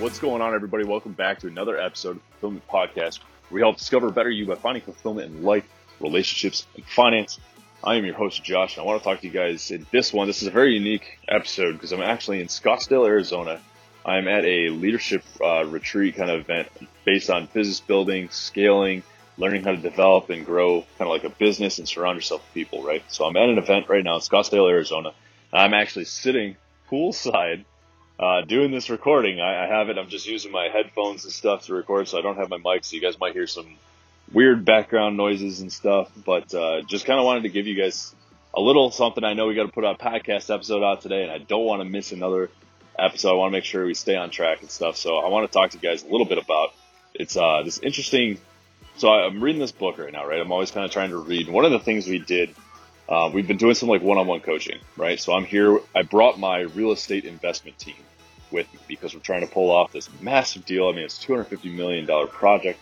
What's going on, everybody? Welcome back to another episode of the Fulfillment Podcast, where we help discover better you by finding fulfillment in life, relationships, and finance. I am your host, Josh, and I want to talk to you guys in this one. This is a very unique episode because I'm actually in Scottsdale, Arizona. I'm at a leadership uh, retreat kind of event based on business building, scaling, learning how to develop and grow kind of like a business and surround yourself with people, right? So I'm at an event right now in Scottsdale, Arizona. I'm actually sitting poolside uh, doing this recording. I, I have it. I'm just using my headphones and stuff to record, so I don't have my mic, so you guys might hear some weird background noises and stuff. But uh, just kind of wanted to give you guys a little something. I know we got to put a podcast episode out today, and I don't want to miss another episode. I want to make sure we stay on track and stuff. So I want to talk to you guys a little bit about it's uh, this interesting. So I'm reading this book right now, right? I'm always kind of trying to read. One of the things we did uh, we've been doing some like one-on-one coaching, right? So I'm here. I brought my real estate investment team with me because we're trying to pull off this massive deal. I mean, it's 250 million dollar project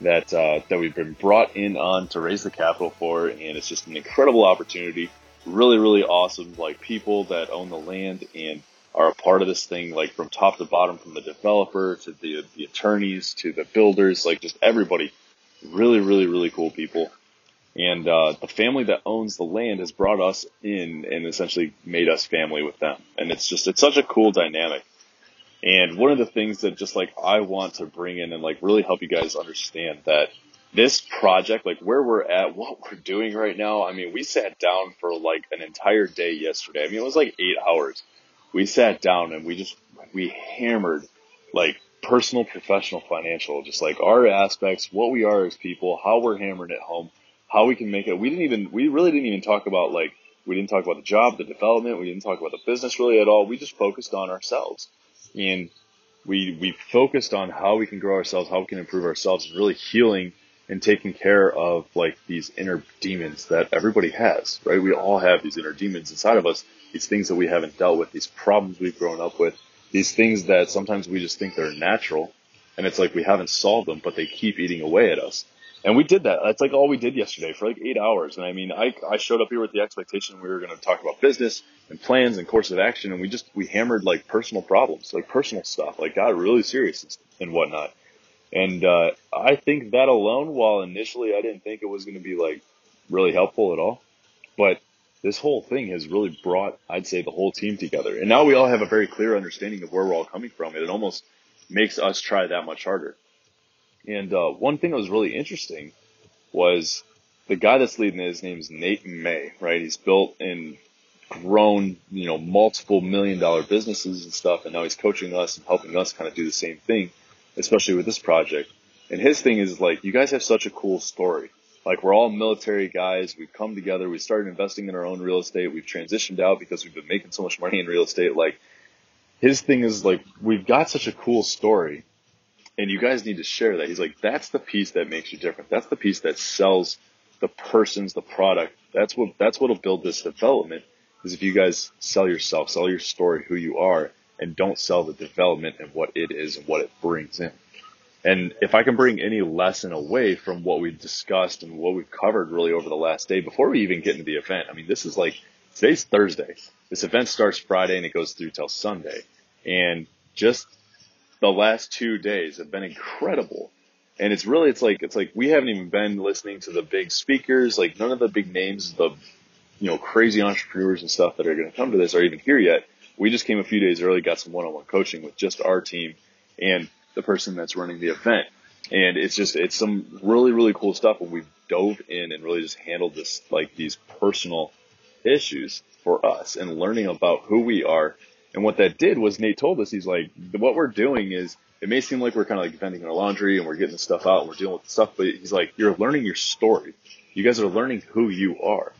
that uh, that we've been brought in on to raise the capital for, and it's just an incredible opportunity. Really, really awesome. Like people that own the land and are a part of this thing, like from top to bottom, from the developer to the the attorneys to the builders, like just everybody. Really, really, really cool people and uh, the family that owns the land has brought us in and essentially made us family with them. And it's just it's such a cool dynamic. And one of the things that just like I want to bring in and like really help you guys understand that this project, like where we're at, what we're doing right now. I mean, we sat down for like an entire day yesterday. I mean, it was like eight hours. We sat down and we just we hammered like personal, professional, financial, just like our aspects, what we are as people, how we're hammering it home how we can make it. We didn't even, we really didn't even talk about like, we didn't talk about the job, the development. We didn't talk about the business really at all. We just focused on ourselves and we, we focused on how we can grow ourselves, how we can improve ourselves really healing and taking care of like these inner demons that everybody has, right? We all have these inner demons inside of us, these things that we haven't dealt with, these problems we've grown up with, these things that sometimes we just think they're natural and it's like we haven't solved them, but they keep eating away at us. And we did that. That's like all we did yesterday for like eight hours. And I mean, I, I showed up here with the expectation we were going to talk about business and plans and course of action. And we just, we hammered like personal problems, like personal stuff, like got really serious and whatnot. And, uh, I think that alone, while initially I didn't think it was going to be like really helpful at all, but this whole thing has really brought, I'd say, the whole team together. And now we all have a very clear understanding of where we're all coming from. And it almost makes us try that much harder. And uh, one thing that was really interesting was the guy that's leading it, his name is Nate May, right? He's built and grown, you know, multiple million dollar businesses and stuff, and now he's coaching us and helping us kind of do the same thing, especially with this project. And his thing is like, you guys have such a cool story. Like we're all military guys. We've come together. We started investing in our own real estate. We've transitioned out because we've been making so much money in real estate. Like his thing is like, we've got such a cool story and you guys need to share that. He's like, that's the piece that makes you different. That's the piece that sells the person's the product. That's what that's what'll build this development. Is if you guys sell yourself, sell your story, who you are, and don't sell the development and what it is and what it brings in. And if I can bring any lesson away from what we've discussed and what we've covered really over the last day before we even get into the event, I mean, this is like today's Thursday. This event starts Friday and it goes through till Sunday. And just the last two days have been incredible. And it's really, it's like, it's like we haven't even been listening to the big speakers, like none of the big names, the, you know, crazy entrepreneurs and stuff that are going to come to this are even here yet. We just came a few days early, got some one-on-one coaching with just our team and the person that's running the event. And it's just, it's some really, really cool stuff when we've dove in and really just handled this, like these personal issues for us and learning about who we are and what that did was Nate told us, he's like, what we're doing is, it may seem like we're kind of like vending our laundry and we're getting the stuff out and we're dealing with the stuff, but he's like, you're learning your story. You guys are learning who you are.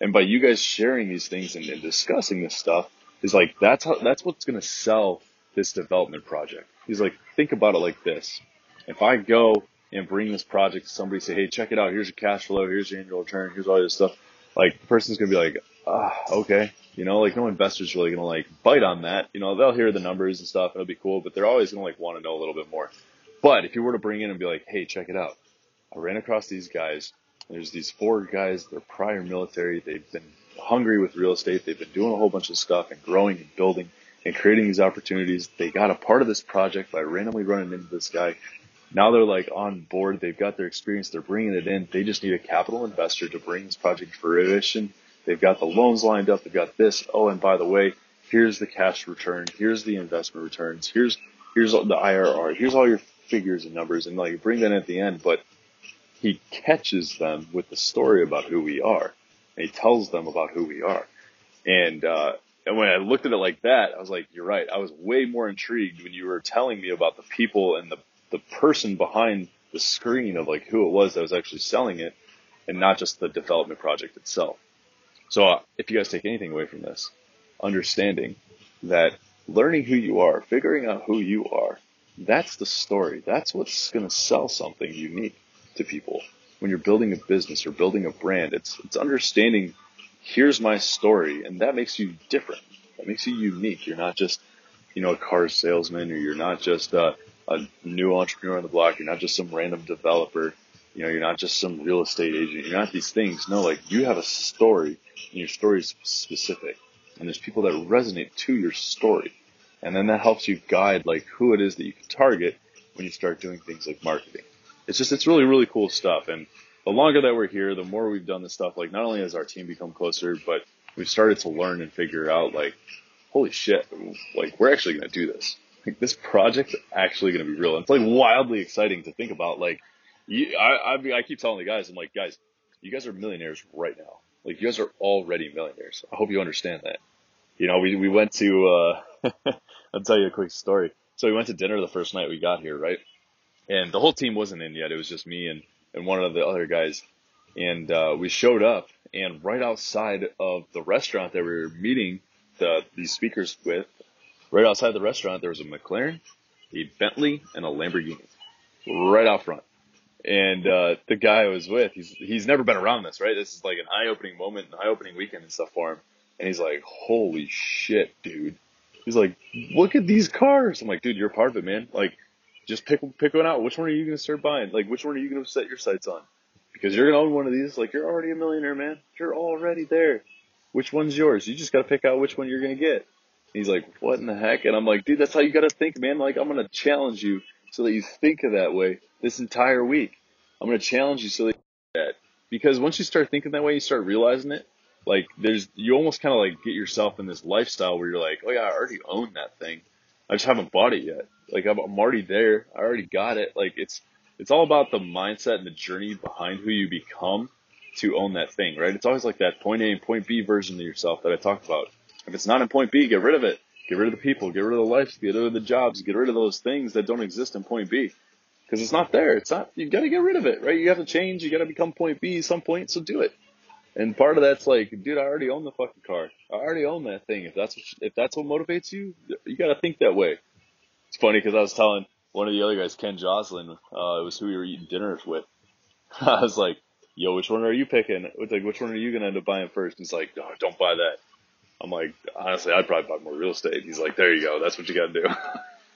And by you guys sharing these things and, and discussing this stuff, is like, that's how, that's what's going to sell this development project. He's like, think about it like this. If I go and bring this project to somebody, say, hey, check it out. Here's your cash flow. Here's your annual return. Here's all this stuff. Like the person's going to be like, ah, okay. You know, like no investor's really gonna like bite on that. You know, they'll hear the numbers and stuff, and it'll be cool, but they're always gonna like want to know a little bit more. But if you were to bring in and be like, hey, check it out. I ran across these guys. There's these four guys. They're prior military. They've been hungry with real estate. They've been doing a whole bunch of stuff and growing and building. and creating these opportunities. They got a part of this project by randomly running into this guy. Now they're like on board. They've got their experience. They're bringing it in. They just need a capital investor to bring this project to fruition. They've got the loans lined up. They've got this. Oh, and by the way, here's the cash return. Here's the investment returns. Here's, here's the IRR. Here's all your figures and numbers and like bring that in at the end. But he catches them with the story about who we are. And he tells them about who we are. And, uh, and when I looked at it like that, I was like, you're right. I was way more intrigued when you were telling me about the people and the, the person behind the screen of like who it was that was actually selling it and not just the development project itself. So uh, if you guys take anything away from this, understanding that learning who you are, figuring out who you are, that's the story. That's what's going to sell something unique to people. When you're building a business or building a brand, it's, it's understanding here's my story and that makes you different. That makes you unique. You're not just, you know, a car salesman or you're not just a, a new entrepreneur on the block. You're not just some random developer. You know, you're not just some real estate agent. You're not these things. No, like you have a story and your story is specific and there's people that resonate to your story. And then that helps you guide like who it is that you can target when you start doing things like marketing. It's just, it's really, really cool stuff. And the longer that we're here, the more we've done this stuff, like not only has our team become closer, but we've started to learn and figure out like, holy shit, like we're actually going to do this. Like this project's actually going to be real. And it's like wildly exciting to think about. Like, you, I, I, I keep telling the guys, I'm like, guys, you guys are millionaires right now. Like you guys are already millionaires. I hope you understand that. You know, we, we went to, uh, I'll tell you a quick story. So we went to dinner the first night we got here, right? And the whole team wasn't in yet. It was just me and, and one of the other guys. And, uh, we showed up and right outside of the restaurant that we were meeting the, these speakers with, right outside the restaurant, there was a McLaren, a Bentley, and a Lamborghini right out front. And, uh, the guy I was with, he's, he's never been around this, right? This is like an eye-opening moment, an eye-opening weekend and stuff for him. And he's like, holy shit, dude. He's like, look at these cars. I'm like, dude, you're part of it, man. Like, just pick pick one out. Which one are you gonna start buying? Like, which one are you gonna set your sights on? Because you're gonna own one of these. Like, you're already a millionaire, man. You're already there. Which one's yours? You just gotta pick out which one you're gonna get. He's like, what in the heck? And I'm like, dude, that's how you gotta think, man. Like, I'm gonna challenge you so that you think of that way this entire week. I'm gonna challenge you so that, that. because once you start thinking that way, you start realizing it like there's you almost kind of like get yourself in this lifestyle where you're like, oh yeah, I already own that thing. I just haven't bought it yet. Like I'm, I'm already there. I already got it. Like it's it's all about the mindset and the journey behind who you become to own that thing, right? It's always like that point A and point B version of yourself that I talked about. If it's not in point B, get rid of it. Get rid of the people, get rid of the life, get rid of the jobs, get rid of those things that don't exist in point B. Cause it's not there. It's not, you gotta get rid of it, right? You have to change, you gotta become point B some point, so do it. And part of that's like, dude, I already own the fucking car. I already own that thing. If that's what, if that's what motivates you, you got to think that way. It's funny because I was telling one of the other guys, Ken Joslin, uh, it was who we were eating dinner with. I was like, yo, which one are you picking? Like, which one are you going to end up buying first? And He's like, oh, don't buy that. I'm like, honestly, I'd probably buy more real estate. He's like, there you go. That's what you got to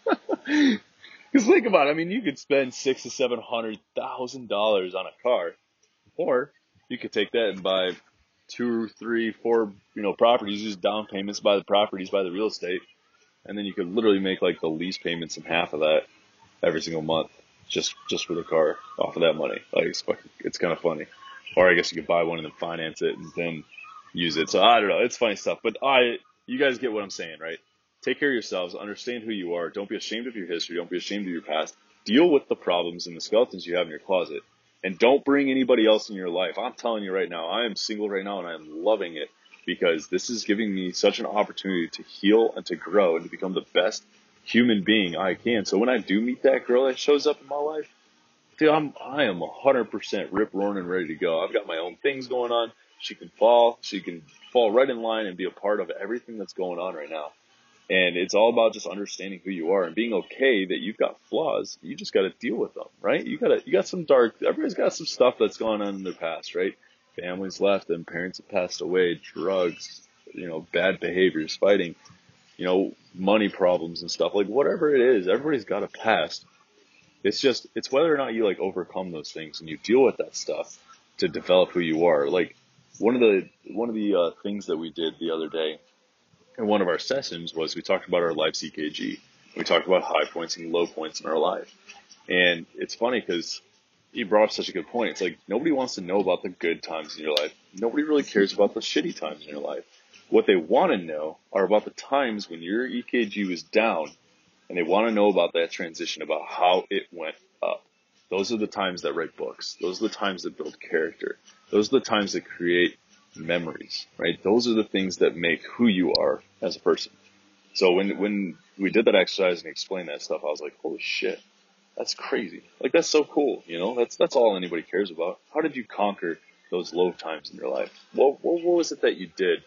do. Because think about it. I mean, you could spend six to seven hundred thousand dollars on a car, or you could take that and buy two, three, four, you know, properties, use down payments, buy the properties, buy the real estate, and then you could literally make like the lease payments and half of that every single month just just for the car off of that money. Like it's it's kind of funny. Or I guess you could buy one and then finance it and then use it. So I don't know. It's funny stuff, but I you guys get what I'm saying, right? Take care of yourselves. Understand who you are. Don't be ashamed of your history. Don't be ashamed of your past. Deal with the problems and the skeletons you have in your closet and don't bring anybody else in your life. I'm telling you right now, I am single right now and I'm loving it because this is giving me such an opportunity to heal and to grow and to become the best human being I can. So when I do meet that girl that shows up in my life, dude, I'm, I am 100% rip roaring and ready to go. I've got my own things going on. She can fall, she can fall right in line and be a part of everything that's going on right now. And it's all about just understanding who you are and being okay that you've got flaws. You just got to deal with them, right? You got to, you got some dark, everybody's got some stuff that's gone on in their past, right? Families left them, parents have passed away, drugs, you know, bad behaviors, fighting, you know, money problems and stuff. Like whatever it is, everybody's got a past. It's just, it's whether or not you like overcome those things and you deal with that stuff to develop who you are. Like one of the, one of the uh, things that we did the other day in one of our sessions was we talked about our life EKG. We talked about high points and low points in our life. And it's funny because you brought up such a good point. It's like nobody wants to know about the good times in your life. Nobody really cares about the shitty times in your life. What they want to know are about the times when your EKG was down and they want to know about that transition, about how it went up. Those are the times that write books. Those are the times that build character. Those are the times that create memories, right? Those are the things that make who you are as a person. So when, when we did that exercise and explained that stuff, I was like, holy shit, that's crazy. Like that's so cool. You know, that's, that's all anybody cares about. How did you conquer those low times in your life? What, what, what was it that you did?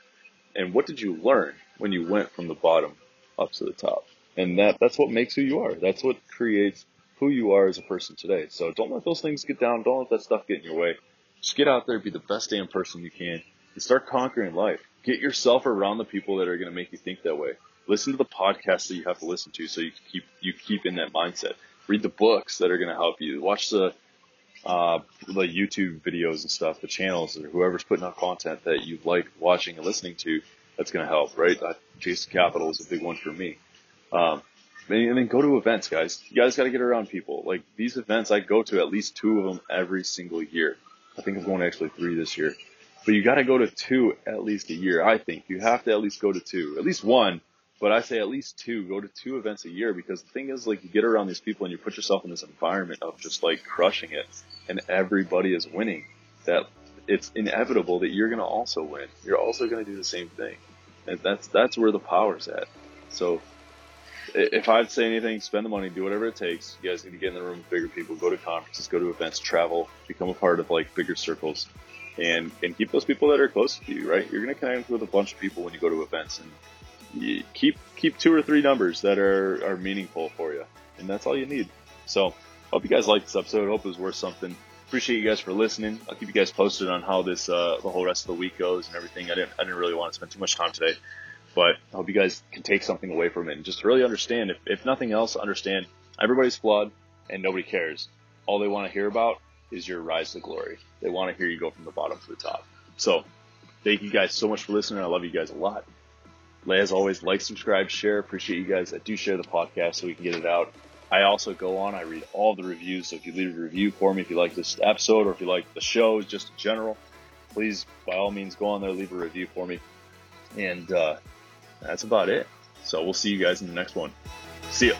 And what did you learn when you went from the bottom up to the top? And that, that's what makes who you are. That's what creates who you are as a person today. So don't let those things get down. Don't let that stuff get in your way. Just get out there, be the best damn person you can, and start conquering life. Get yourself around the people that are going to make you think that way. Listen to the podcasts that you have to listen to so you keep you keep in that mindset. Read the books that are going to help you. Watch the uh, the YouTube videos and stuff, the channels, or whoever's putting out content that you like watching and listening to. That's going to help, right? Uh, Jason Capital is a big one for me. Um, and then go to events, guys. You guys got to get around people. Like these events, I go to at least two of them every single year. I think I'm going to actually three this year. But you got to go to two at least a year. I think you have to at least go to two, at least one. But I say at least two. Go to two events a year because the thing is, like, you get around these people and you put yourself in this environment of just like crushing it, and everybody is winning. That it's inevitable that you're going to also win. You're also going to do the same thing, and that's that's where the power's at. So if I'd say anything, spend the money, do whatever it takes. You guys need to get in the room with bigger people, go to conferences, go to events, travel, become a part of like bigger circles, and and keep those people that are close to you. Right, you're going to connect with a bunch of people when you go to events, and keep keep two or three numbers that are are meaningful for you, and that's all you need. So, hope you guys liked this episode. Hope it was worth something. Appreciate you guys for listening. I'll keep you guys posted on how this uh, the whole rest of the week goes and everything. I didn't I didn't really want to spend too much time today but I hope you guys can take something away from it and just really understand, if, if nothing else, understand everybody's flawed and nobody cares. All they want to hear about is your rise to glory. They want to hear you go from the bottom to the top. So thank you guys so much for listening. I love you guys a lot. As always, like, subscribe, share. Appreciate you guys that do share the podcast so we can get it out. I also go on, I read all the reviews. So if you leave a review for me, if you like this episode or if you like the show just in general, please, by all means, go on there, leave a review for me. And uh, that's about it. So we'll see you guys in the next one. See ya.